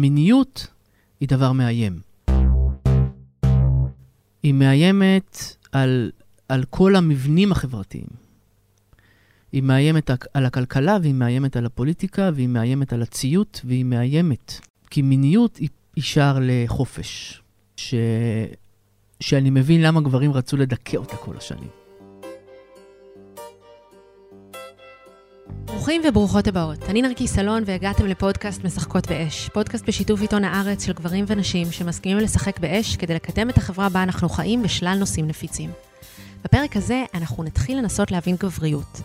מיניות היא דבר מאיים. היא מאיימת על, על כל המבנים החברתיים. היא מאיימת על הכלכלה, והיא מאיימת על הפוליטיקה, והיא מאיימת על הציות, והיא מאיימת. כי מיניות היא, היא שער לחופש, ש... שאני מבין למה גברים רצו לדכא אותה כל השנים. ברוכים וברוכות הבאות. אני נרקי סלון והגעתם לפודקאסט משחקות באש. פודקאסט בשיתוף עיתון הארץ של גברים ונשים שמסכימים לשחק באש כדי לקדם את החברה בה אנחנו חיים בשלל נושאים נפיצים. בפרק הזה אנחנו נתחיל לנסות להבין גבריות.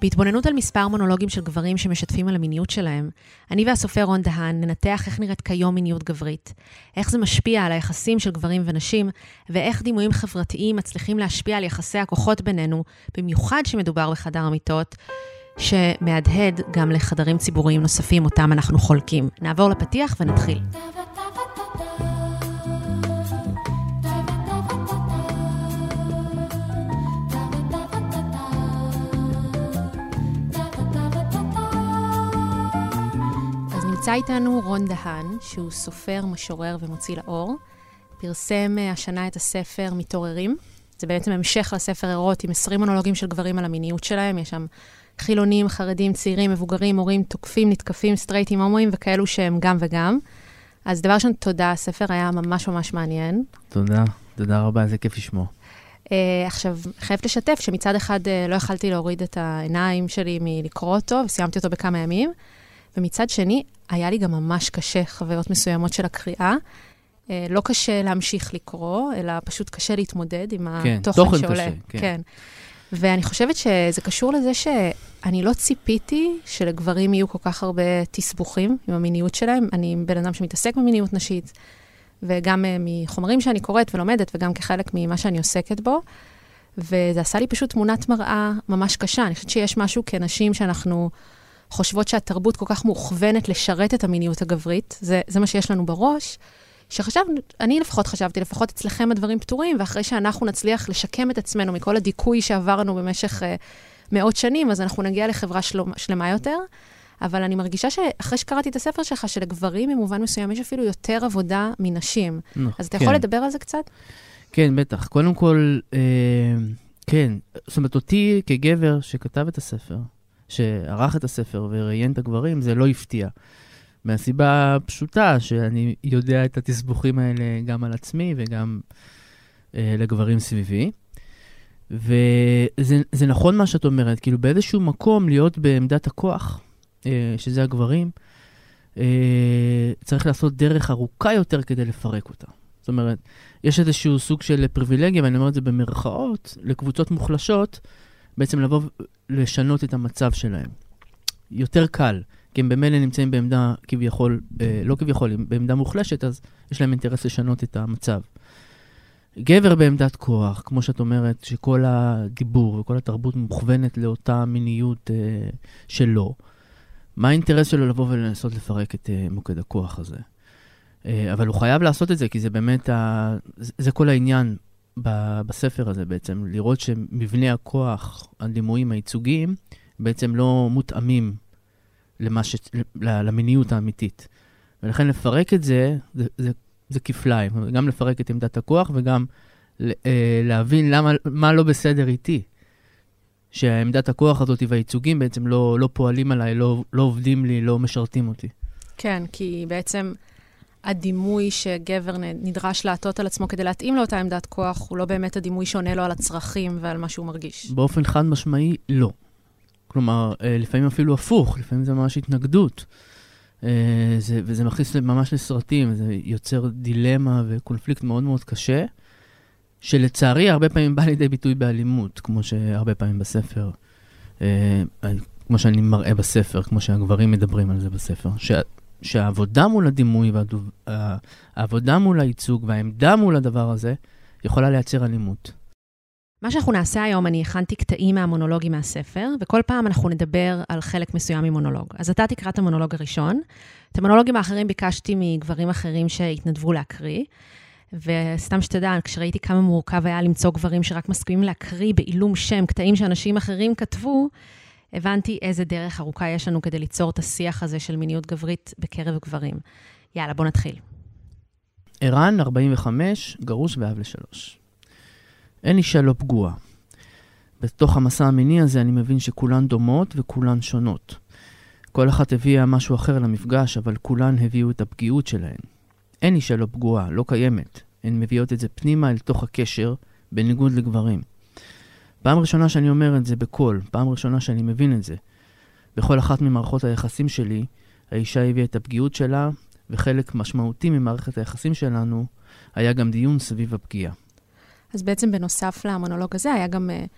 בהתבוננות על מספר מונולוגים של גברים שמשתפים על המיניות שלהם, אני והסופר רון דהן ננתח איך נראית כיום מיניות גברית, איך זה משפיע על היחסים של גברים ונשים, ואיך דימויים חברתיים מצליחים להשפיע על יחסי הכוחות בינינו, במיוחד שמדובר בחדר המיטות, שמהדהד גם לחדרים ציבוריים נוספים אותם אנחנו חולקים. נעבור לפתיח ונתחיל. נמצא איתנו רון דהן, שהוא סופר, משורר ומוציא לאור. פרסם אה, השנה את הספר מתעוררים. זה בעצם המשך לספר אירוט עם 20 מונולוגים של גברים על המיניות שלהם. יש שם חילונים, חרדים, צעירים, מבוגרים, הורים, תוקפים, נתקפים, סטרייטים, הומואים וכאלו שהם גם וגם. אז דבר ראשון, תודה, הספר היה ממש ממש מעניין. תודה, תודה רבה, איזה כיף לשמוע. Uh, עכשיו, חייבת לשתף שמצד אחד uh, לא יכלתי להוריד את העיניים שלי מלקרוא אותו, וסיימתי אותו בכמה ימים, ומצד שני, היה לי גם ממש קשה חוויות מסוימות של הקריאה. Uh, לא קשה להמשיך לקרוא, אלא פשוט קשה להתמודד עם כן, התוכן תוכן שעולה. קשה, כן. כן. ואני חושבת שזה קשור לזה שאני לא ציפיתי שלגברים יהיו כל כך הרבה תסבוכים עם המיניות שלהם. אני בן אדם שמתעסק במיניות נשית, וגם uh, מחומרים שאני קוראת ולומדת, וגם כחלק ממה שאני עוסקת בו. וזה עשה לי פשוט תמונת מראה ממש קשה. אני חושבת שיש משהו כנשים שאנחנו חושבות שהתרבות כל כך מוכוונת לשרת את המיניות הגברית, זה, זה מה שיש לנו בראש. שחשבנו, אני לפחות חשבתי, לפחות אצלכם הדברים פתורים, ואחרי שאנחנו נצליח לשקם את עצמנו מכל הדיכוי שעברנו במשך uh, מאות שנים, אז אנחנו נגיע לחברה שלום, שלמה יותר. אבל אני מרגישה שאחרי שקראתי את הספר שלך, שלגברים במובן מסוים יש אפילו יותר עבודה מנשים. נכון, אז אתה יכול כן. לדבר על זה קצת? כן, בטח. קודם כל, אה, כן, זאת אומרת, אותי כגבר שכתב את הספר, שערך את הספר וראיין את הגברים, זה לא הפתיע. מהסיבה הפשוטה שאני יודע את התסבוכים האלה גם על עצמי וגם אה, לגברים סביבי. וזה זה נכון מה שאת אומרת, כאילו באיזשהו מקום להיות בעמדת הכוח, אה, שזה הגברים, אה, צריך לעשות דרך ארוכה יותר כדי לפרק אותה. זאת אומרת, יש איזשהו סוג של פריבילגיה, ואני אומר את זה במרכאות, לקבוצות מוחלשות, בעצם לבוא ולשנות את המצב שלהם. יותר קל, כי הם במילא נמצאים בעמדה כביכול, אה, לא כביכול, הם בעמדה מוחלשת, אז יש להם אינטרס לשנות את המצב. גבר בעמדת כוח, כמו שאת אומרת, שכל הדיבור וכל התרבות מוכוונת לאותה מיניות אה, שלו, מה האינטרס שלו לבוא ולנסות לפרק את אה, מוקד הכוח הזה? אה, אבל הוא חייב לעשות את זה, כי זה באמת, ה... זה, זה כל העניין ב, בספר הזה בעצם, לראות שמבנה הכוח, הדימויים הייצוגיים, בעצם לא מותאמים למה ש... למיניות האמיתית. ולכן לפרק את זה, זה, זה, זה כפליים. גם לפרק את עמדת הכוח וגם אה, להבין למה, מה לא בסדר איתי. שהעמדת הכוח הזאת והייצוגים בעצם לא, לא פועלים עליי, לא, לא עובדים לי, לא משרתים אותי. כן, כי בעצם הדימוי שגבר נדרש לעטות על עצמו כדי להתאים לאותה עמדת כוח, הוא לא באמת הדימוי שעונה לו על הצרכים ועל מה שהוא מרגיש. באופן חד משמעי, לא. כלומר, אה, לפעמים אפילו הפוך, לפעמים זה ממש התנגדות. אה, זה, וזה מכניס ממש לסרטים, זה יוצר דילמה וקונפליקט מאוד מאוד קשה, שלצערי הרבה פעמים בא לידי ביטוי באלימות, כמו שהרבה פעמים בספר, אה, כמו שאני מראה בספר, כמו שהגברים מדברים על זה בספר. ש, שהעבודה מול הדימוי והעבודה מול הייצוג והעמדה מול הדבר הזה יכולה לייצר אלימות. מה שאנחנו נעשה היום, אני הכנתי קטעים מהמונולוגים מהספר, וכל פעם אנחנו נדבר על חלק מסוים ממונולוג. אז אתה תקרא את המונולוג הראשון. את המונולוגים האחרים ביקשתי מגברים אחרים שהתנדבו להקריא. וסתם שתדע, כשראיתי כמה מורכב היה למצוא גברים שרק מסכימים להקריא בעילום שם קטעים שאנשים אחרים כתבו, הבנתי איזה דרך ארוכה יש לנו כדי ליצור את השיח הזה של מיניות גברית בקרב גברים. יאללה, בוא נתחיל. ערן, 45, גרוש ואב לשלוש. אין אישה לא פגועה. בתוך המסע המיני הזה אני מבין שכולן דומות וכולן שונות. כל אחת הביאה משהו אחר למפגש, אבל כולן הביאו את הפגיעות שלהן. אין אישה לא פגועה, לא קיימת. הן מביאות את זה פנימה אל תוך הקשר, בניגוד לגברים. פעם ראשונה שאני אומר את זה בקול, פעם ראשונה שאני מבין את זה. בכל אחת ממערכות היחסים שלי, האישה הביאה את הפגיעות שלה, וחלק משמעותי ממערכת היחסים שלנו היה גם דיון סביב הפגיעה. אז בעצם בנוסף למונולוג הזה, היה גם uh,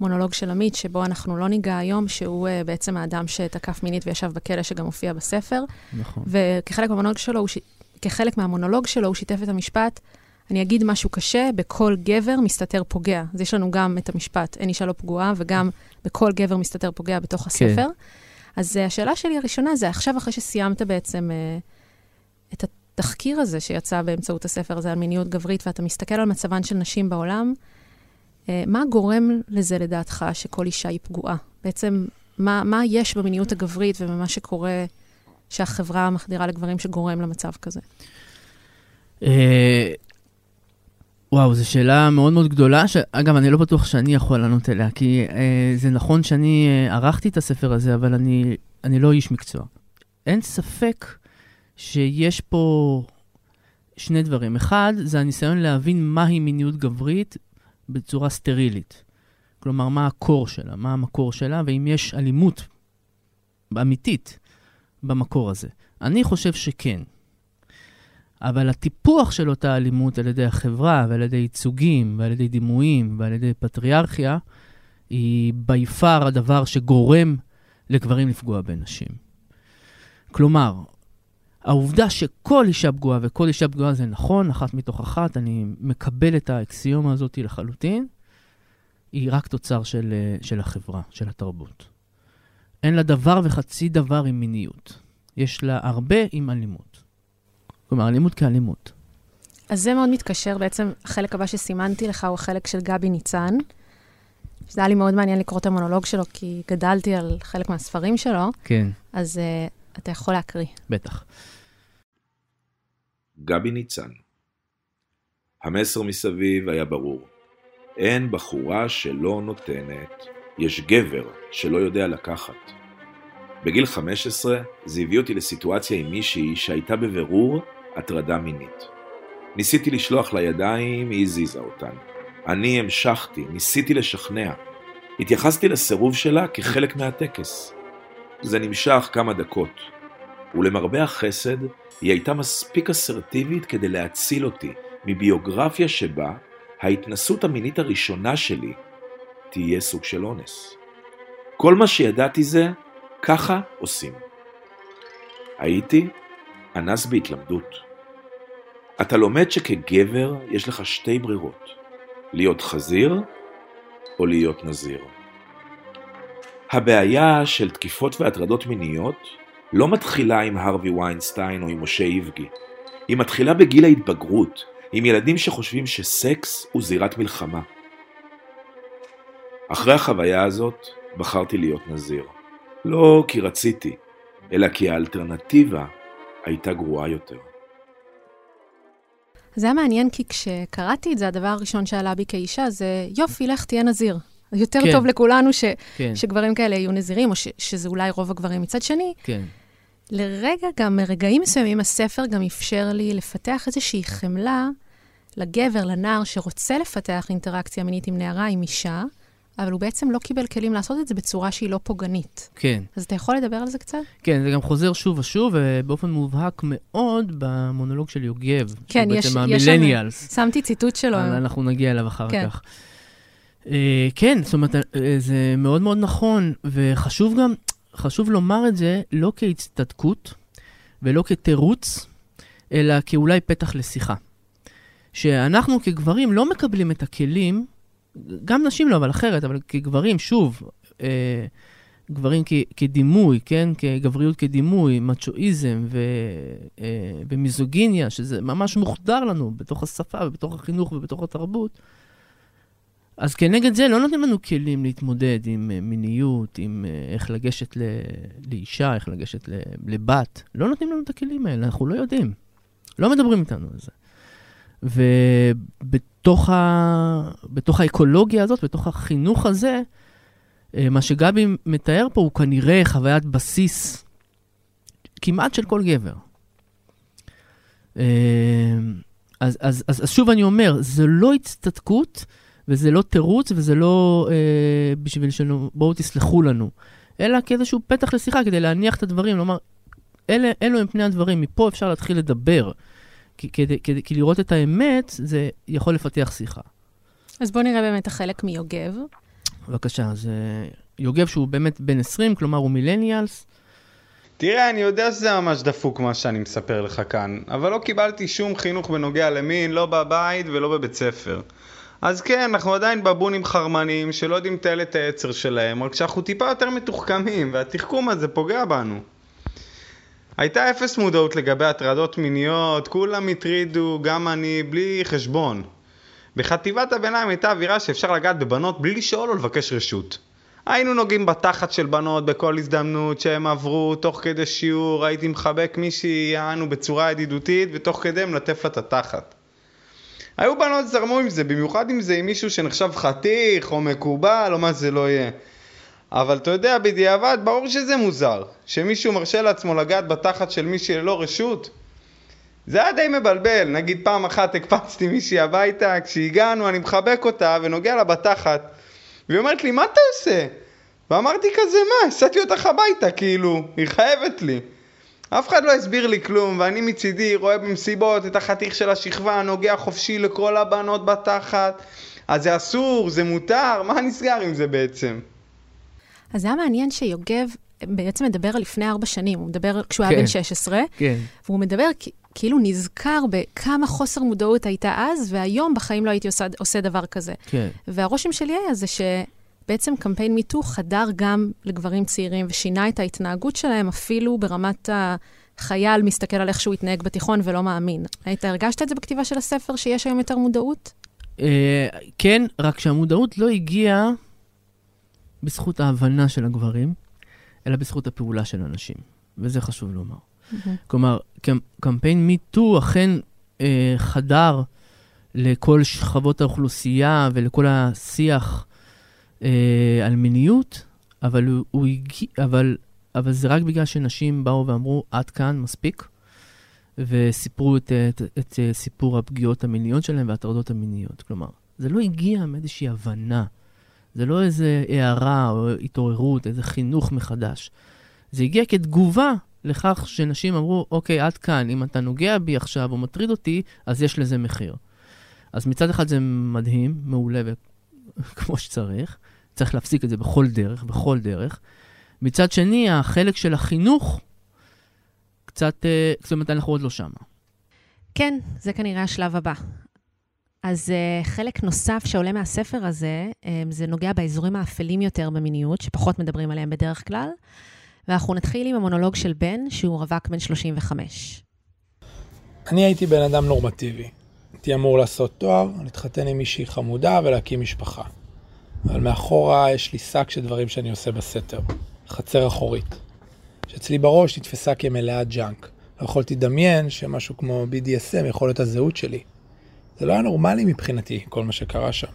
מונולוג של עמית, שבו אנחנו לא ניגע היום, שהוא uh, בעצם האדם שתקף מינית וישב בכלא, שגם הופיע בספר. נכון. וכחלק מהמונולוג שלו, הוא ש... כחלק מהמונולוג שלו, הוא שיתף את המשפט, אני אגיד משהו קשה, בכל גבר מסתתר פוגע. אז יש לנו גם את המשפט, אין אישה לא פגועה, וגם בכל גבר מסתתר פוגע בתוך כן. הספר. כן. אז uh, השאלה שלי הראשונה זה, עכשיו אחרי שסיימת בעצם uh, את התחקיר הזה שיצא באמצעות הספר הזה על מיניות גברית, ואתה מסתכל על מצבן של נשים בעולם, uh, מה גורם לזה לדעתך שכל אישה היא פגועה? בעצם, מה, מה יש במיניות הגברית ובמה שקורה, שהחברה מחדירה לגברים שגורם למצב כזה? אה, וואו, זו שאלה מאוד מאוד גדולה, שאגב, אני לא בטוח שאני יכול לענות עליה, כי אה, זה נכון שאני אה, ערכתי את הספר הזה, אבל אני, אני לא איש מקצוע. אין ספק שיש פה שני דברים. אחד, זה הניסיון להבין מהי מיניות גברית בצורה סטרילית. כלומר, מה הקור שלה, מה המקור שלה, ואם יש אלימות אמיתית במקור הזה. אני חושב שכן. אבל הטיפוח של אותה אלימות על ידי החברה ועל ידי ייצוגים ועל ידי דימויים ועל ידי פטריארכיה, היא בי הדבר שגורם לגברים לפגוע בנשים. כלומר, העובדה שכל אישה פגועה וכל אישה פגועה זה נכון, אחת מתוך אחת, אני מקבל את האקסיומה הזאת לחלוטין, היא רק תוצר של, אה, של החברה, של התרבות. אין לה דבר וחצי דבר עם מיניות. יש לה הרבה עם אלימות. כלומר, אלימות כאלימות. אז זה מאוד מתקשר, בעצם החלק הבא שסימנתי לך הוא החלק של גבי ניצן. שזה היה לי מאוד מעניין לקרוא את המונולוג שלו, כי גדלתי על חלק מהספרים שלו, כן, אז uh, אתה יכול להקריא. בטח. גבי ניצן. המסר מסביב היה ברור. אין בחורה שלא נותנת, יש גבר שלא יודע לקחת. בגיל 15 זה הביא אותי לסיטואציה עם מישהי שהייתה בבירור הטרדה מינית. ניסיתי לשלוח לה ידיים, היא הזיזה אותן. אני המשכתי, ניסיתי לשכנע. התייחסתי לסירוב שלה כחלק מהטקס. זה נמשך כמה דקות, ולמרבה החסד, היא הייתה מספיק אסרטיבית כדי להציל אותי מביוגרפיה שבה ההתנסות המינית הראשונה שלי תהיה סוג של אונס. כל מה שידעתי זה, ככה עושים. הייתי אנס בהתלמדות. אתה לומד שכגבר יש לך שתי ברירות, להיות חזיר או להיות נזיר. הבעיה של תקיפות והטרדות מיניות לא מתחילה עם הרווי ויינסטיין או עם משה איבגי. היא מתחילה בגיל ההתבגרות, עם ילדים שחושבים שסקס הוא זירת מלחמה. אחרי החוויה הזאת, בחרתי להיות נזיר. לא כי רציתי, אלא כי האלטרנטיבה הייתה גרועה יותר. זה היה מעניין, כי כשקראתי את זה, הדבר הראשון שעלה בי כאישה זה, יופי, לך תהיה נזיר. יותר כן. טוב לכולנו ש, כן, שגברים כאלה יהיו נזירים, או ש, שזה אולי רוב הגברים. מצד שני, כן. לרגע, גם מרגעים מסוימים, הספר גם אפשר לי לפתח איזושהי חמלה לגבר, לנער, שרוצה לפתח אינטראקציה מינית עם נערה, עם אישה, אבל הוא בעצם לא קיבל כלים לעשות את זה בצורה שהיא לא פוגענית. כן, אז אתה יכול לדבר על זה קצת? כן, זה גם חוזר שוב ושוב, ובאופן מובהק מאוד במונולוג של יוגב. כן, שהוא יש- בעצם יש שם- המילניאלס. שמתי ציטוט שלו. אנחנו נגיע אליו אחר כן. כך. אה, כן, זאת אומרת, אה, זה מאוד מאוד נכון, וחשוב גם, חשוב לומר את זה לא כהצטדקות ולא כתירוץ, אלא כאולי פתח לשיחה. שאנחנו כגברים לא מקבלים את הכלים, גם נשים לא, אבל אחרת, אבל כגברים, שוב, אה, גברים כ, כדימוי, כן? כגבריות כדימוי, מצ'ואיזם ו, אה, ומיזוגיניה, שזה ממש מוחדר לנו בתוך השפה ובתוך החינוך ובתוך התרבות, אז כנגד זה לא נותנים לנו כלים להתמודד עם אה, מיניות, עם אה, איך לגשת ל... לאישה, איך לגשת. לבת. לא נותנים לנו את הכלים האלה, אנחנו לא יודעים. לא מדברים איתנו על זה. ובתוך ה... האקולוגיה הזאת, בתוך החינוך הזה, אה, מה שגבי מתאר פה הוא כנראה חוויית בסיס כמעט של כל גבר. אז, אז, אז, אז שוב אני אומר, זה לא הצטדקות וזה לא תירוץ וזה לא אה, בשביל שלנו, בואו תסלחו לנו, אלא כאיזשהו פתח לשיחה כדי להניח את הדברים, לומר, אלה, אלו הם פני הדברים, מפה אפשר להתחיל לדבר. כי, כדי, כדי, כי לראות את האמת, זה יכול לפתח שיחה. אז בואו נראה באמת החלק מיוגב. בבקשה, אז אה, יוגב שהוא באמת בן 20, כלומר הוא מילניאלס. תראה, אני יודע שזה ממש דפוק מה שאני מספר לך כאן, אבל לא קיבלתי שום חינוך בנוגע למין, לא בבית ולא בבית ספר. אז כן, אנחנו עדיין בבונים חרמנים שלא יודעים לטייל את העצר שלהם, רק שאנחנו טיפה יותר מתוחכמים, והתחכום הזה פוגע בנו. הייתה אפס מודעות לגבי הטרדות מיניות, כולם הטרידו, גם אני, בלי חשבון. בחטיבת הביניים הייתה אווירה שאפשר לגעת בבנות בלי לשאול או לבקש רשות. היינו נוגעים בתחת של בנות בכל הזדמנות שהם עברו, תוך כדי שיעור הייתי מחבק מישהי, יענו בצורה ידידותית, ותוך כדי מלטף לה את התחת. היו בנות זרמו עם זה, במיוחד אם זה עם מישהו שנחשב חתיך או מקובל או מה זה לא יהיה. אבל אתה יודע, בדיעבד, ברור שזה מוזר, שמישהו מרשה לעצמו לגעת בתחת של מישהי ללא רשות. זה היה די מבלבל, נגיד פעם אחת הקפצתי מישהי הביתה, כשהגענו אני מחבק אותה ונוגע לה בתחת, והיא אומרת לי, מה אתה עושה? ואמרתי כזה, מה, הסעתי אותך הביתה, כאילו, היא חייבת לי. אף אחד לא הסביר לי כלום, ואני מצידי רואה במסיבות את החתיך של השכבה, נוגע חופשי לכל הבנות בתחת. אז זה אסור, זה מותר, מה נסגר עם זה בעצם? אז זה היה מעניין שיוגב בעצם מדבר על לפני ארבע שנים, הוא מדבר כשהוא כן. היה בן 16, כן. והוא מדבר כאילו נזכר בכמה חוסר מודעות הייתה אז, והיום בחיים לא הייתי עושה, עושה דבר כזה. כן. והרושם שלי היה זה שבעצם קמפיין מיטו חדר גם לגברים צעירים ושינה את ההתנהגות שלהם אפילו ברמת החייל מסתכל על איך שהוא התנהג בתיכון ולא מאמין. היית הרגשת את זה בכתיבה של הספר, שיש היום יותר מודעות? אה, כן, רק שהמודעות לא הגיעה בזכות ההבנה של הגברים, אלא בזכות הפעולה של הנשים, וזה חשוב לומר. כלומר, קמפיין MeToo אכן אה, חדר לכל שכבות האוכלוסייה ולכל השיח אה, על מיניות, אבל, הוא, הוא הגיע, אבל, אבל זה רק בגלל שנשים באו ואמרו, עד כאן, מספיק, וסיפרו את, את, את, את סיפור הפגיעות המיניות שלהם וההטרדות המיניות. כלומר, זה לא הגיע מאיזושהי הבנה. זה לא איזה הערה או התעוררות, איזה חינוך מחדש. זה הגיע כתגובה לכך שנשים אמרו, אוקיי, עד כאן, אם אתה נוגע בי עכשיו או מטריד אותי, אז יש לזה מחיר. אז מצד אחד זה מדהים, מעולה וכמו שצריך, צריך להפסיק את זה בכל דרך, בכל דרך. מצד שני, החלק של החינוך, קצת, אה, זאת אומרת, אנחנו עוד לא שמה. כן, זה כנראה השלב הבא. אז uh, חלק נוסף שעולה מהספר הזה, um, זה נוגע באזורים האפלים יותר במיניות, שפחות מדברים עליהם בדרך כלל. ואנחנו נתחיל עם המונולוג של בן, שהוא רווק בן 35. אני הייתי בן אדם נורמטיבי. הייתי אמור לעשות תואר, להתחתן עם מישהי חמודה ולהקים משפחה. אבל מאחורה יש לי שק של דברים שאני עושה בסתר. חצר אחורית. שאצלי בראש נתפסה כמלאה ג'אנק. לא יכולתי לדמיין שמשהו כמו BDSM יכול להיות הזהות שלי. זה לא היה נורמלי מבחינתי, כל מה שקרה שם.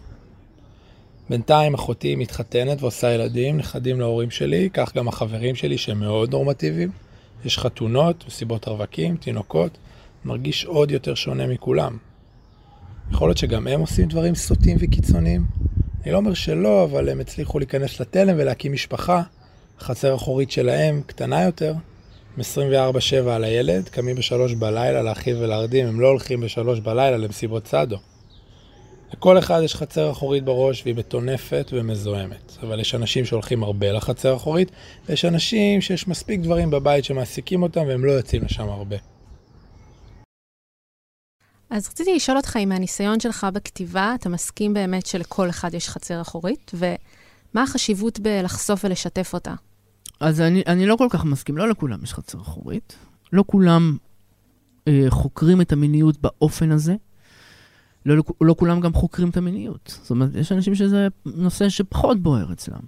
בינתיים אחותי מתחתנת ועושה ילדים, נכדים להורים שלי, כך גם החברים שלי שהם מאוד נורמטיביים. יש חתונות, מסיבות רווקים, תינוקות, מרגיש עוד יותר שונה מכולם. יכול להיות שגם הם עושים דברים סוטים וקיצוניים? אני לא אומר שלא, אבל הם הצליחו להיכנס לתלם ולהקים משפחה. החצר האחורית שלהם קטנה יותר, עם 24-7 על הילד, קמים בשלוש בלילה להאכיל ולהרדים, הם לא הולכים בשלוש בלילה למסיבות צדו. לכל אחד יש חצר אחורית בראש והיא מטונפת ומזוהמת. אבל יש אנשים שהולכים הרבה לחצר אחורית, ויש אנשים שיש מספיק דברים בבית שמעסיקים אותם והם לא יוצאים לשם הרבה. אז רציתי לשאול אותך אם מהניסיון שלך בכתיבה, אתה מסכים באמת שלכל אחד יש חצר אחורית, ומה החשיבות בלחשוף ולשתף אותה? אז אני, אני לא כל כך מסכים, לא לכולם יש חצר אחורית. לא כולם אה, חוקרים את המיניות באופן הזה. לא, לא כולם גם חוקרים את המיניות. זאת אומרת, יש אנשים שזה נושא שפחות בוער אצלם.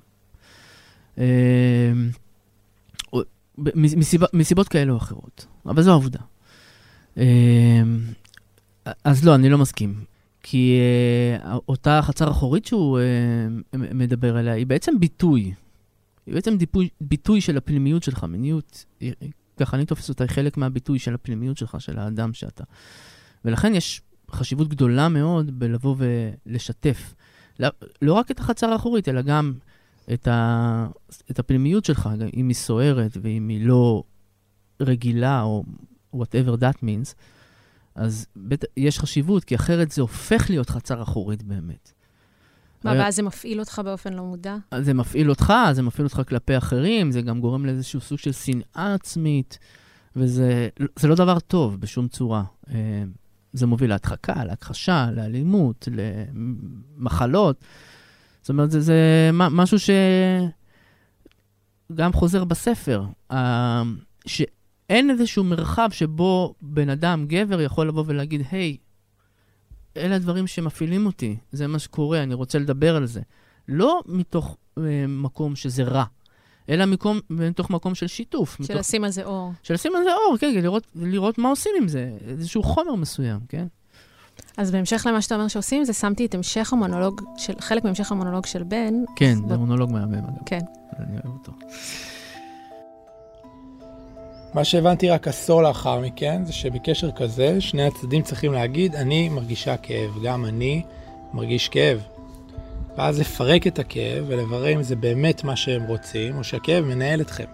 אה, מסיבה, מסיבות כאלה או אחרות, אבל זו העובדה. אה, אז לא, אני לא מסכים. כי אה, אותה חצר אחורית שהוא מדבר עליה, היא בעצם ביטוי. היא בעצם דיפוי, ביטוי של הפנימיות שלך, מיניות, ככה אני תופס אותה, היא חלק מהביטוי של הפנימיות שלך, של האדם שאתה. ולכן יש חשיבות גדולה מאוד בלבוא ולשתף. לא, לא רק את החצר האחורית, אלא גם את, ה, את הפנימיות שלך, אם היא סוערת ואם היא לא רגילה, או whatever that means, אז בית, יש חשיבות, כי אחרת זה הופך להיות חצר אחורית באמת. מה, ואז זה מפעיל אותך באופן לא מודע? זה מפעיל אותך, זה מפעיל אותך כלפי אחרים, זה גם גורם לאיזשהו סוג של שנאה עצמית, וזה לא דבר טוב בשום צורה. אה, זה מוביל להדחקה, להכחשה, לאלימות, למחלות. זאת אומרת, זה, זה משהו שגם חוזר בספר, שאין איזשהו מרחב שבו בן אדם, גבר, יכול לבוא ולהגיד, היי, hey, אלה הדברים שמפעילים אותי, זה מה שקורה, אני רוצה לדבר על זה. לא מתוך אה, מקום שזה רע, אלא מקום, מתוך מקום של שיתוף. של לשים על זה אור. של לשים על זה אור, כן, לראות, לראות מה עושים עם זה, איזשהו חומר מסוים, כן? אז בהמשך למה שאתה אומר שעושים זה, שמתי את המשך המונולוג, של, חלק מהמשך המונולוג של בן. כן, זה מונולוג מהמם, אגב. כן. אני אוהב אותו. מה שהבנתי רק עשור לאחר מכן, זה שבקשר כזה, שני הצדדים צריכים להגיד, אני מרגישה כאב, גם אני מרגיש כאב. ואז לפרק את הכאב ולברר אם זה באמת מה שהם רוצים, או שהכאב מנהל אתכם.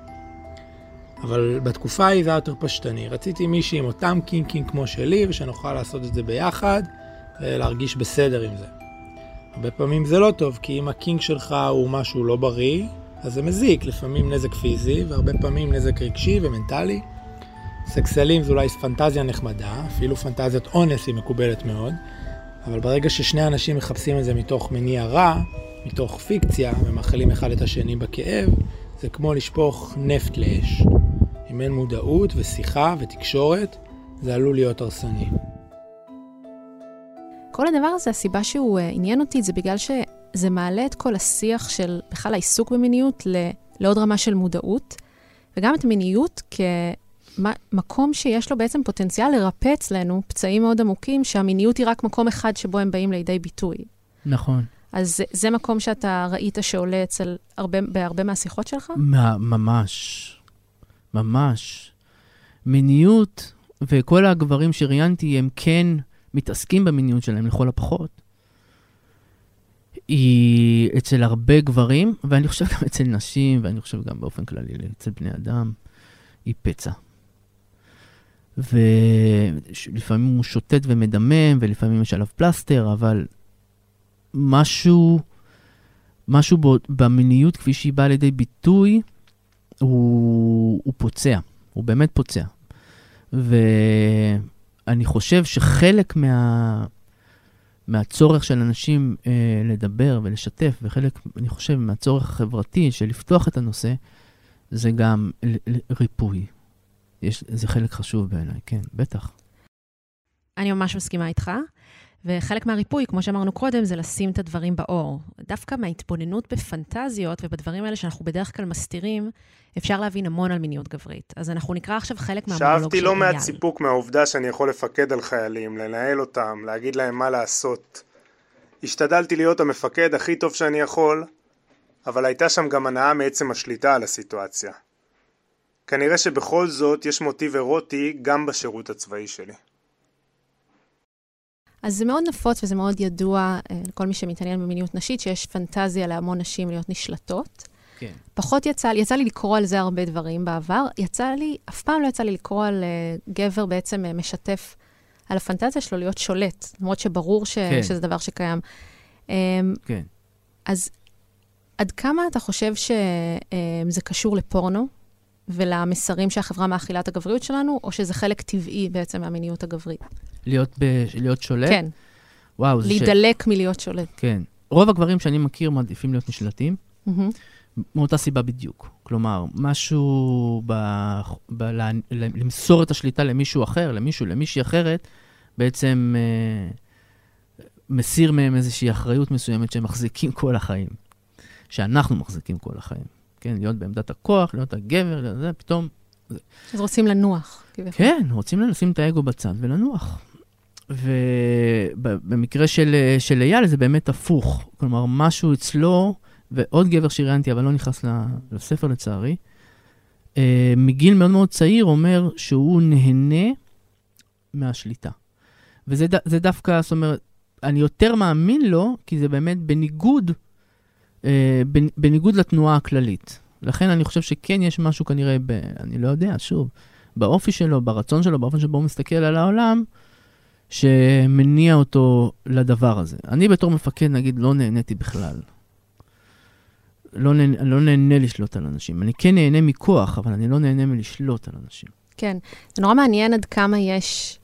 אבל בתקופה ההיא זה היה יותר פשטני. רציתי מישהי עם אותם קינקים כמו שלי, ושנוכל לעשות את זה ביחד, ולהרגיש בסדר עם זה. הרבה פעמים זה לא טוב, כי אם הקינק שלך הוא משהו לא בריא, אז זה מזיק, לפעמים נזק פיזי, והרבה פעמים נזק רגשי ומנטלי. סקסלים זה אולי פנטזיה נחמדה, אפילו פנטזיית אונס היא מקובלת מאוד, אבל ברגע ששני אנשים מחפשים את זה מתוך מניע רע, מתוך פיקציה, ומאכלים אחד את השני בכאב, זה כמו לשפוך נפט לאש. אם אין מודעות ושיחה ותקשורת, זה עלול להיות הרסני. כל הדבר הזה, הסיבה שהוא uh, עניין אותי, זה בגלל שזה מעלה את כל השיח של בכלל העיסוק במיניות לעוד רמה של מודעות, וגם את המיניות כמקום שיש לו בעצם פוטנציאל לרפא אצלנו פצעים מאוד עמוקים, שהמיניות היא רק מקום אחד שבו הם באים לידי ביטוי. נכון. אז זה, זה מקום שאתה ראית שעולה אצל הרבה, בהרבה מהשיחות שלך? ממש. ממש. מיניות, וכל הגברים שראיינתי, הם כן מתעסקים במיניות שלהם, לכל הפחות. היא אצל הרבה גברים, ואני חושב גם אצל נשים, ואני חושב גם באופן כללי אצל בני אדם, היא פצע. ולפעמים הוא שוטט ומדמם, ולפעמים יש עליו פלסטר, אבל משהו, משהו במיניות כפי שהיא באה לידי ביטוי, הוא, הוא פוצע, הוא באמת פוצע. ואני חושב שחלק מה, מהצורך של אנשים אה, לדבר ולשתף, וחלק, אני חושב, מהצורך החברתי של לפתוח את הנושא, זה גם ריפוי. יש, זה חלק חשוב בעיניי, כן, בטח. אני ממש מסכימה איתך. וחלק מהריפוי, כמו שאמרנו קודם, זה לשים את הדברים באור. דווקא מההתבוננות בפנטזיות ובדברים האלה שאנחנו בדרך כלל מסתירים, אפשר להבין המון על מיניות גברית. אז אנחנו נקרא עכשיו חלק מהמונולוג של אייל. שאבתי לא מעט סיפוק מהעובדה שאני יכול לפקד על חיילים, לנהל אותם, להגיד להם מה לעשות. השתדלתי להיות המפקד הכי טוב שאני יכול, אבל הייתה שם גם הנאה מעצם השליטה על הסיטואציה. כנראה שבכל זאת יש מוטיב אירוטי גם בשירות הצבאי שלי. אז זה מאוד נפוץ וזה מאוד ידוע אה, לכל מי שמתעניין במיניות נשית, שיש פנטזיה להמון נשים להיות נשלטות. כן. פחות יצא לי, יצא לי לקרוא על זה הרבה דברים בעבר. יצא לי, אף פעם לא יצא לי לקרוא על uh, גבר בעצם uh, משתף על הפנטזיה שלו להיות שולט, למרות שברור ש, כן. שזה דבר שקיים. Um, כן. אז עד כמה אתה חושב שזה um, קשור לפורנו ולמסרים שהחברה מאכילה את הגבריות שלנו, או שזה חלק טבעי בעצם מהמיניות הגברית? להיות, ב, להיות שולט? כן. וואו, זה להידלק ש... מלהיות שולט. כן. רוב הגברים שאני מכיר מעדיפים להיות נשלטים, mm-hmm. מאותה סיבה בדיוק. כלומר, משהו ב... ב... ל... למסור את השליטה למישהו אחר, למישהו, למישהי אחרת, בעצם אה, מסיר מהם איזושהי אחריות מסוימת שהם מחזיקים כל החיים, שאנחנו מחזיקים כל החיים. כן, להיות בעמדת הכוח, להיות הגבר, להיות זה, פתאום... אז רוצים לנוח. כביכול. כן, רוצים לשים את האגו בצד ולנוח. ובמקרה של, של אייל זה באמת הפוך. כלומר, משהו אצלו, ועוד גבר שראיינתי, אבל לא נכנס לספר לצערי, אה, מגיל מאוד מאוד צעיר אומר שהוא נהנה מהשליטה. וזה זה דווקא, זאת אומרת, אני יותר מאמין לו, כי זה באמת בניגוד, בניגוד לתנועה הכללית. לכן אני חושב שכן יש משהו כנראה, ב, אני לא יודע, שוב, באופי שלו, ברצון שלו, באופן שבו הוא מסתכל על העולם, שמניע אותו לדבר הזה. אני בתור מפקד, נגיד, לא נהניתי בכלל. לא נהנה, לא נהנה לשלוט על אנשים. אני כן נהנה מכוח, אבל אני לא נהנה מלשלוט על אנשים. כן, זה נורא מעניין עד כמה יש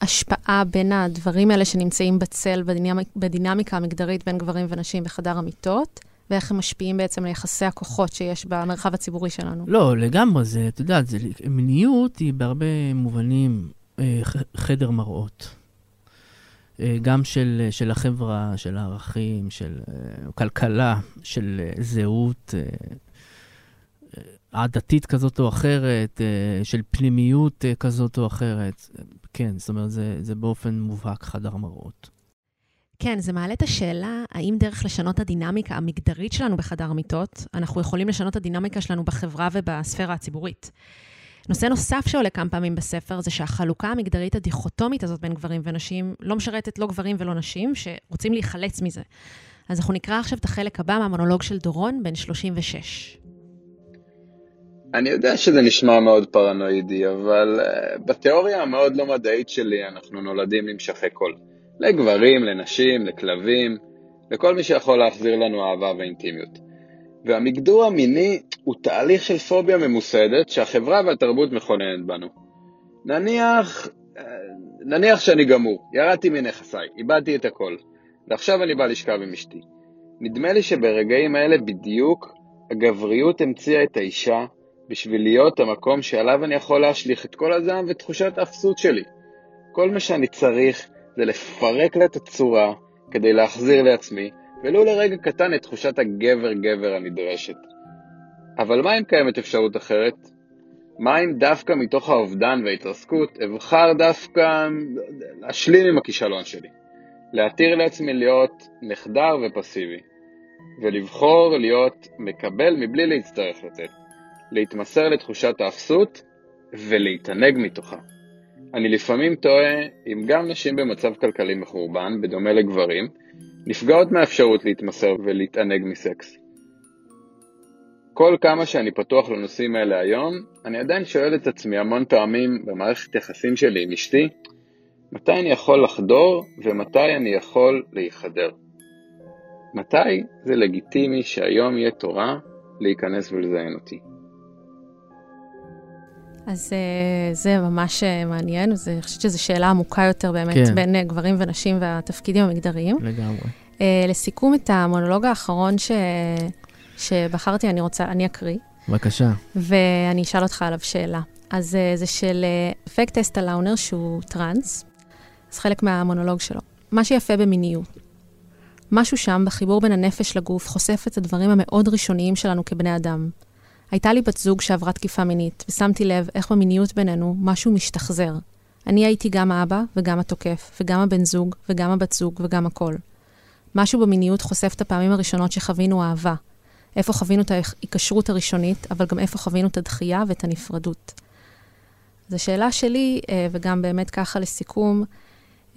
השפעה בין הדברים האלה שנמצאים בצל, בדינמיקה, בדינמיקה המגדרית בין גברים ונשים בחדר המיטות, ואיך הם משפיעים בעצם על יחסי הכוחות שיש במרחב הציבורי שלנו. לא, לגמרי, זה, את יודעת, זה, מיניות היא בהרבה מובנים אה, חדר מראות. אה, גם של, של החברה, של הערכים, של אה, כלכלה, של אה, זהות אה, אה, עדתית כזאת או אחרת, אה, של פנימיות אה, כזאת או אחרת. כן, זאת אומרת, זה, זה באופן מובהק חדר מראות. כן, זה מעלה את השאלה, האם דרך לשנות הדינמיקה המגדרית שלנו בחדר מיטות, אנחנו יכולים לשנות את הדינמיקה שלנו בחברה ובספירה הציבורית. נושא נוסף שעולה כמה פעמים בספר זה שהחלוקה המגדרית הדיכוטומית הזאת בין גברים ונשים לא משרתת לא גברים ולא נשים, שרוצים להיחלץ מזה. אז אנחנו נקרא עכשיו את החלק הבא מהמונולוג של דורון, בן 36. אני יודע שזה נשמע מאוד פרנואידי, אבל uh, בתיאוריה המאוד לא מדעית שלי אנחנו נולדים נמשכי קול. לגברים, לנשים, לכלבים, לכל מי שיכול להחזיר לנו אהבה ואינטימיות. והמגדור המיני הוא תהליך של פוביה ממוסדת שהחברה והתרבות מכוננת בנו. נניח, אה, נניח שאני גמור, ירדתי מנכסיי, איבדתי את הכל, ועכשיו אני בא לשכב עם אשתי. נדמה לי שברגעים האלה בדיוק הגבריות המציאה את האישה בשביל להיות המקום שעליו אני יכול להשליך את כל הזעם ותחושת האפסות שלי. כל מה שאני צריך זה לפרק לה את הצורה כדי להחזיר לעצמי, ולו לרגע קטן את תחושת הגבר-גבר הנדרשת. אבל מה אם קיימת אפשרות אחרת? מה אם דווקא מתוך האובדן וההתרסקות אבחר דווקא להשלים עם הכישלון שלי? להתיר לעצמי להיות נחדר ופסיבי, ולבחור להיות מקבל מבלי להצטרך לתת, להתמסר לתחושת האפסות ולהתענג מתוכה. אני לפעמים תוהה אם גם נשים במצב כלכלי מחורבן, בדומה לגברים, נפגעות מהאפשרות להתמסר ולהתענג מסקס. כל כמה שאני פתוח לנושאים האלה היום, אני עדיין שואל את עצמי המון פעמים במערכת יחסים שלי עם אשתי, מתי אני יכול לחדור ומתי אני יכול להיחדר. מתי זה לגיטימי שהיום יהיה תורה להיכנס ולזיין אותי. אז uh, זה ממש uh, מעניין, אני חושבת שזו שאלה עמוקה יותר באמת כן. בין uh, גברים ונשים והתפקידים המגדריים. לגמרי. Uh, לסיכום, את המונולוג האחרון ש... שבחרתי, אני רוצה, אני אקריא. בבקשה. ואני אשאל אותך עליו שאלה. אז uh, זה של אפקט אסטה לאונר, שהוא טראנס, אז חלק מהמונולוג שלו. מה שיפה במיניות. משהו שם, בחיבור בין הנפש לגוף, חושף את הדברים המאוד ראשוניים שלנו כבני אדם. הייתה לי בת זוג שעברה תקיפה מינית, ושמתי לב איך במיניות בינינו משהו משתחזר. אני הייתי גם האבא וגם התוקף, וגם הבן זוג, וגם הבת זוג, וגם הכל. משהו במיניות חושף את הפעמים הראשונות שחווינו אהבה. איפה חווינו את ההיקשרות הראשונית, אבל גם איפה חווינו את הדחייה ואת הנפרדות. אז השאלה שלי, אה, וגם באמת ככה לסיכום,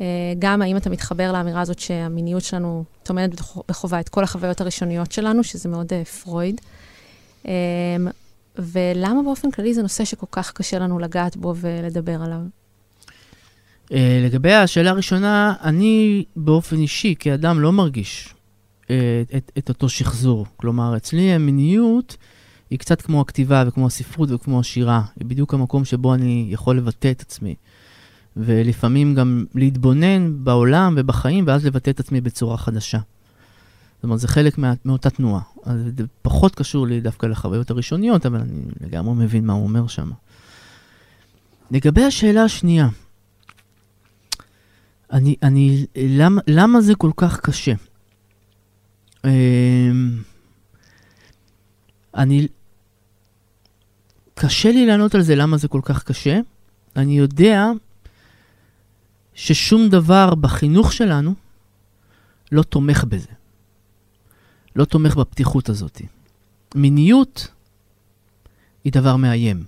אה, גם האם אתה מתחבר לאמירה הזאת שהמיניות שלנו טומנת בחובה את כל החוויות הראשוניות שלנו, שזה מאוד אה, פרויד. אמ, ולמה באופן כללי זה נושא שכל כך קשה לנו לגעת בו ולדבר עליו? אה, לגבי השאלה הראשונה, אני באופן אישי, כאדם, לא מרגיש אה, את, את אותו שחזור. כלומר, אצלי המיניות היא קצת כמו הכתיבה וכמו הספרות וכמו השירה. היא בדיוק המקום שבו אני יכול לבטא את עצמי. ולפעמים גם להתבונן בעולם ובחיים, ואז לבטא את עצמי בצורה חדשה. זאת אומרת, זה חלק מה, מאותה תנועה. אז זה פחות קשור לי דווקא לחוויות הראשוניות, אבל אני לגמרי מבין מה הוא אומר שם. לגבי השאלה השנייה, אני, אני, למה, למה זה כל כך קשה? אמ, אני, קשה לי לענות על זה למה זה כל כך קשה. אני יודע ששום דבר בחינוך שלנו לא תומך בזה. לא תומך בפתיחות הזאת. מיניות היא דבר מאיים.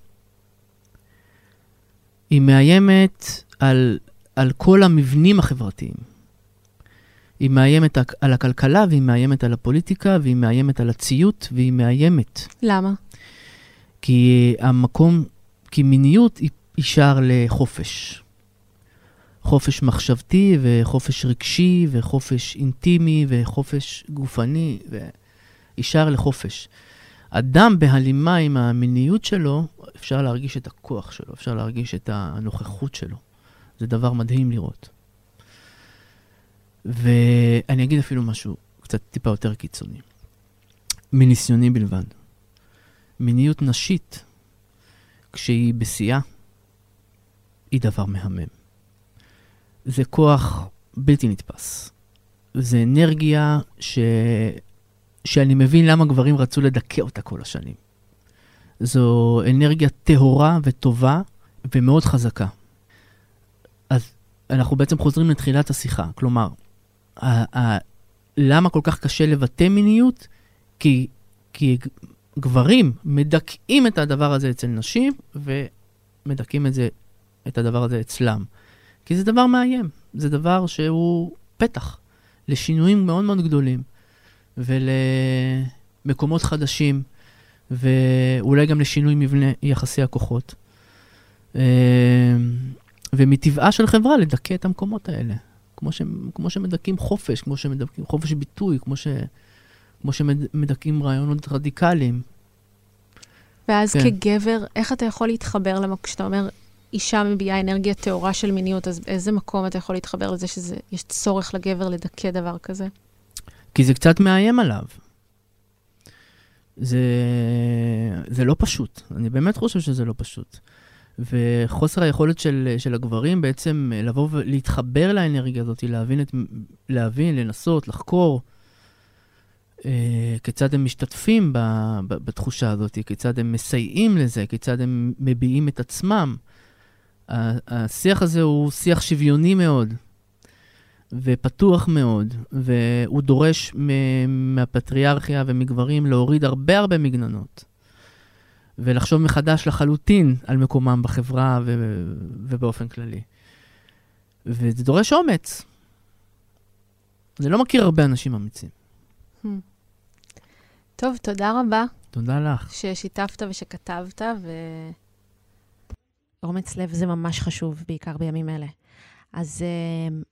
היא מאיימת על, על כל המבנים החברתיים. היא מאיימת על הכלכלה, והיא מאיימת על הפוליטיקה, והיא מאיימת על הציות, והיא מאיימת. למה? כי המקום, כי מיניות היא, היא שער לחופש. חופש מחשבתי, וחופש רגשי, וחופש אינטימי, וחופש גופני, והיא שער לחופש. אדם בהלימה עם המיניות שלו, אפשר להרגיש את הכוח שלו, אפשר להרגיש את הנוכחות שלו. זה דבר מדהים לראות. ואני אגיד אפילו משהו קצת טיפה יותר קיצוני. מניסיוני בלבד. מיניות נשית, כשהיא בשיאה, היא דבר מהמם. זה כוח בלתי נתפס. זה אנרגיה ש... שאני מבין למה גברים רצו לדכא אותה כל השנים. זו אנרגיה טהורה וטובה ומאוד חזקה. אז אנחנו בעצם חוזרים לתחילת השיחה. כלומר, ה- ה- למה כל כך קשה לבטא מיניות? כי, כי גברים מדכאים את הדבר הזה אצל נשים, ומדכאים את, את הדבר הזה אצלם. כי זה דבר מאיים, זה דבר שהוא פתח לשינויים מאוד מאוד גדולים, ולמקומות חדשים, ואולי גם לשינוי מבנה יחסי הכוחות. אה, ומטבעה של חברה לדכא את המקומות האלה. כמו, ש, כמו שמדכאים חופש, כמו שמדכאים חופש ביטוי, כמו, ש, כמו שמדכאים רעיונות רדיקליים. ואז כן. כגבר, איך אתה יכול להתחבר למה, כשאתה אומר, אישה מביעה אנרגיה טהורה של מיניות, אז באיזה מקום אתה יכול להתחבר לזה שיש צורך לגבר לדכא דבר כזה? כי זה קצת מאיים עליו. זה, זה לא פשוט, אני באמת חושב שזה לא פשוט. וחוסר היכולת של, של הגברים בעצם לבוא ולהתחבר לאנרגיה הזאת, להבין, את, להבין לנסות, לחקור אה, כיצד הם משתתפים ב, ב, בתחושה הזאת, כיצד הם מסייעים לזה, כיצד הם מביעים את עצמם. השיח הזה הוא שיח שוויוני מאוד ופתוח מאוד, והוא דורש מהפטריארכיה ומגברים להוריד הרבה הרבה מגננות. ולחשוב מחדש לחלוטין על מקומם בחברה ו- ובאופן כללי. וזה דורש אומץ. אני לא מכיר הרבה אנשים אמיצים. Hmm. טוב, תודה רבה. תודה לך. ששיתפת ושכתבת, ו... אומץ לב זה ממש חשוב, בעיקר בימים אלה. אז uh,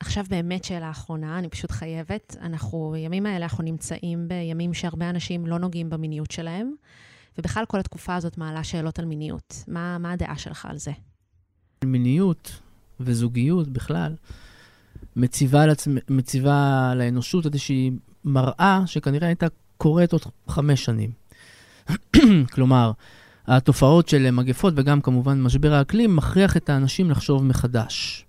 עכשיו באמת שאלה אחרונה, אני פשוט חייבת. אנחנו, בימים האלה אנחנו נמצאים בימים שהרבה אנשים לא נוגעים במיניות שלהם. ובכלל כל התקופה הזאת מעלה שאלות על מיניות. מה, מה הדעה שלך על זה? מיניות וזוגיות בכלל מציבה, לעצמ... מציבה לאנושות איזושהי מראה שכנראה הייתה קורית עוד חמש שנים. כלומר, התופעות של מגפות וגם כמובן משבר האקלים מכריח את האנשים לחשוב מחדש.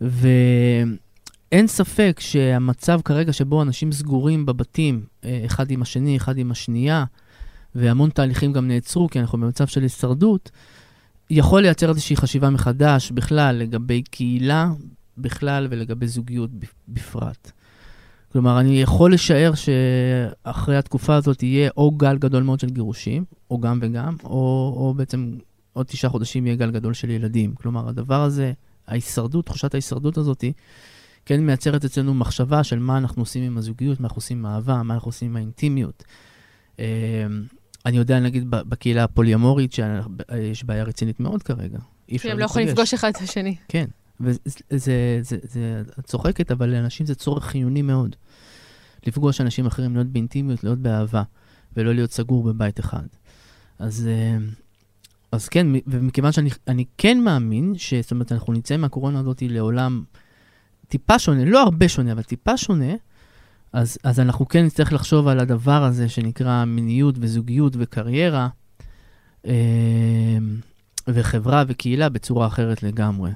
ואין ספק שהמצב כרגע שבו אנשים סגורים בבתים, אה, אחד עם השני, אחד עם השנייה, והמון תהליכים גם נעצרו, כי אנחנו במצב של הישרדות, יכול לייצר איזושהי חשיבה מחדש בכלל לגבי קהילה בכלל ולגבי זוגיות בפרט. כלומר, אני יכול לשער שאחרי התקופה הזאת יהיה או גל גדול מאוד של גירושים, או גם וגם, או, או בעצם עוד תשעה חודשים יהיה גל גדול של ילדים. כלומר, הדבר הזה, ההישרדות, תחושת ההישרדות הזאת, כן מייצרת אצלנו מחשבה של מה אנחנו עושים עם הזוגיות, מה אנחנו עושים עם האהבה, מה אנחנו עושים עם האינטימיות. אמ, אני יודע, נגיד, בקהילה הפוליומורית, שיש בעיה רצינית מאוד כרגע. שהם לא יכולים לפגוש אחד את השני. כן, וזה, את צוחקת, אבל לאנשים זה צורך חיוני מאוד. לפגוש אנשים אחרים, להיות באינטימיות, להיות באהבה, ולא להיות סגור בבית אחד. אז, אה, אז כן, ומכיוון שאני כן מאמין, זאת אומרת, אנחנו נצא מהקורונה הזאת לעולם טיפה שונה, לא הרבה שונה, אבל טיפה שונה, אז, אז אנחנו כן נצטרך לחשוב על הדבר הזה שנקרא מיניות וזוגיות וקריירה, אה, וחברה וקהילה בצורה אחרת לגמרי.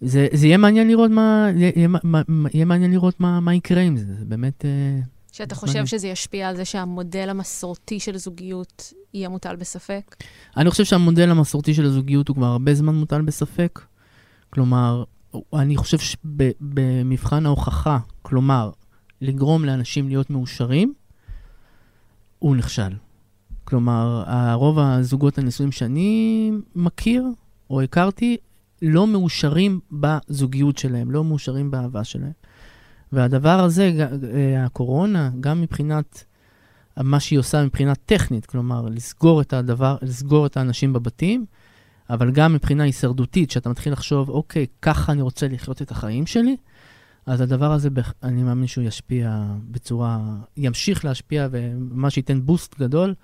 זה, זה יהיה מעניין לראות מה, יהיה, מה, יהיה מעניין לראות מה, מה יקרה עם זה, זה באמת... אה, שאתה חושב מעניין. שזה ישפיע על זה שהמודל המסורתי של זוגיות יהיה מוטל בספק? אני חושב שהמודל המסורתי של הזוגיות הוא כבר הרבה זמן מוטל בספק. כלומר, אני חושב שבמבחן ההוכחה, כלומר, לגרום לאנשים להיות מאושרים, הוא נכשל. כלומר, רוב הזוגות הנשואים שאני מכיר או הכרתי, לא מאושרים בזוגיות שלהם, לא מאושרים באהבה שלהם. והדבר הזה, אה, הקורונה, גם מבחינת מה שהיא עושה מבחינה טכנית, כלומר, לסגור את הדבר, לסגור את האנשים בבתים, אבל גם מבחינה הישרדותית, שאתה מתחיל לחשוב, אוקיי, ככה אני רוצה לחיות את החיים שלי, אז הדבר הזה, אני מאמין שהוא ישפיע בצורה, ימשיך להשפיע, ומה שייתן בוסט גדול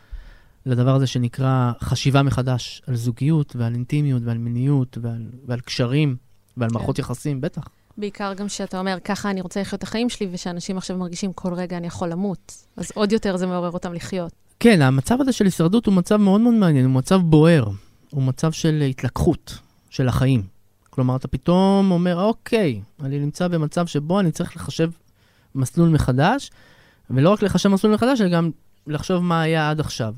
לדבר הזה שנקרא חשיבה מחדש על זוגיות ועל אינטימיות ועל מיניות ועל, ועל קשרים ועל כן. מערכות יחסים, בטח. בעיקר גם שאתה אומר, ככה אני רוצה לחיות את החיים שלי, ושאנשים עכשיו מרגישים כל רגע אני יכול למות, אז עוד יותר זה מעורר אותם לחיות. כן, המצב הזה של הישרדות הוא מצב מאוד מאוד מעניין, הוא מצב בוער, הוא מצב של התלקחות של החיים. כלומר, אתה פתאום אומר, אוקיי, אני נמצא במצב שבו אני צריך לחשב מסלול מחדש, ולא רק לחשב מסלול מחדש, אלא גם לחשוב מה היה עד עכשיו.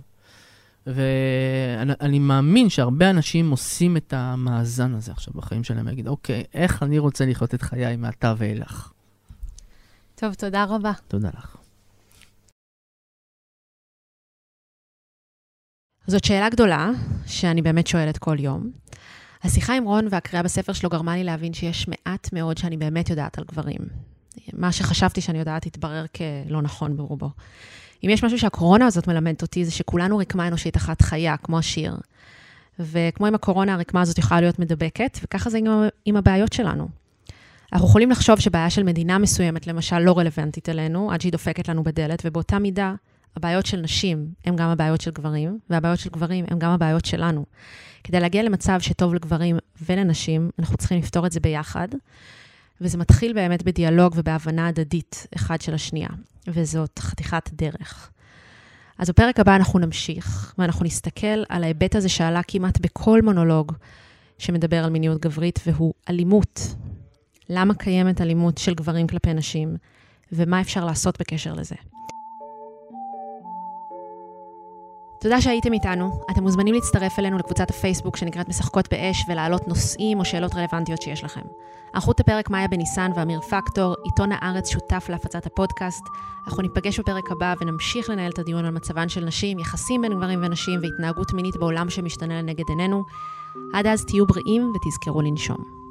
ואני מאמין שהרבה אנשים עושים את המאזן הזה עכשיו בחיים שלהם, להגיד, אוקיי, איך אני רוצה לחיות את חיי מעתה ואילך. טוב, תודה רבה. תודה לך. זאת שאלה גדולה, שאני באמת שואלת כל יום. השיחה עם רון והקריאה בספר שלו גרמה לי להבין שיש מעט מאוד שאני באמת יודעת על גברים. מה שחשבתי שאני יודעת התברר כלא נכון ברובו. אם יש משהו שהקורונה הזאת מלמדת אותי, זה שכולנו רקמה אנושית אחת חיה, כמו השיר. וכמו עם הקורונה, הרקמה הזאת יכולה להיות מדבקת, וככה זה עם, עם הבעיות שלנו. אנחנו יכולים לחשוב שבעיה של מדינה מסוימת, למשל, לא רלוונטית אלינו, עד שהיא דופקת לנו בדלת, ובאותה מידה, הבעיות של נשים הן גם הבעיות של גברים, והבעיות של גברים הן גם הבעיות שלנו. כדי להגיע למצב שטוב לגברים ולנשים, אנחנו צריכים לפתור את זה ביחד, וזה מתחיל באמת בדיאלוג ובהבנה הדדית אחד של השנייה. וזאת חתיכת דרך. אז בפרק הבא אנחנו נמשיך, ואנחנו נסתכל על ההיבט הזה שעלה כמעט בכל מונולוג שמדבר על מיניות גברית, והוא אלימות. למה קיימת אלימות של גברים כלפי נשים, ומה אפשר לעשות בקשר לזה. תודה שהייתם איתנו. אתם מוזמנים להצטרף אלינו לקבוצת הפייסבוק שנקראת משחקות באש ולהעלות נושאים או שאלות רלוונטיות שיש לכם. ערכו את הפרק מאיה בניסן ואמיר פקטור, עיתון הארץ שותף להפצת הפודקאסט. אנחנו ניפגש בפרק הבא ונמשיך לנהל את הדיון על מצבן של נשים, יחסים בין גברים ונשים והתנהגות מינית בעולם שמשתנה לנגד עינינו. עד אז תהיו בריאים ותזכרו לנשום.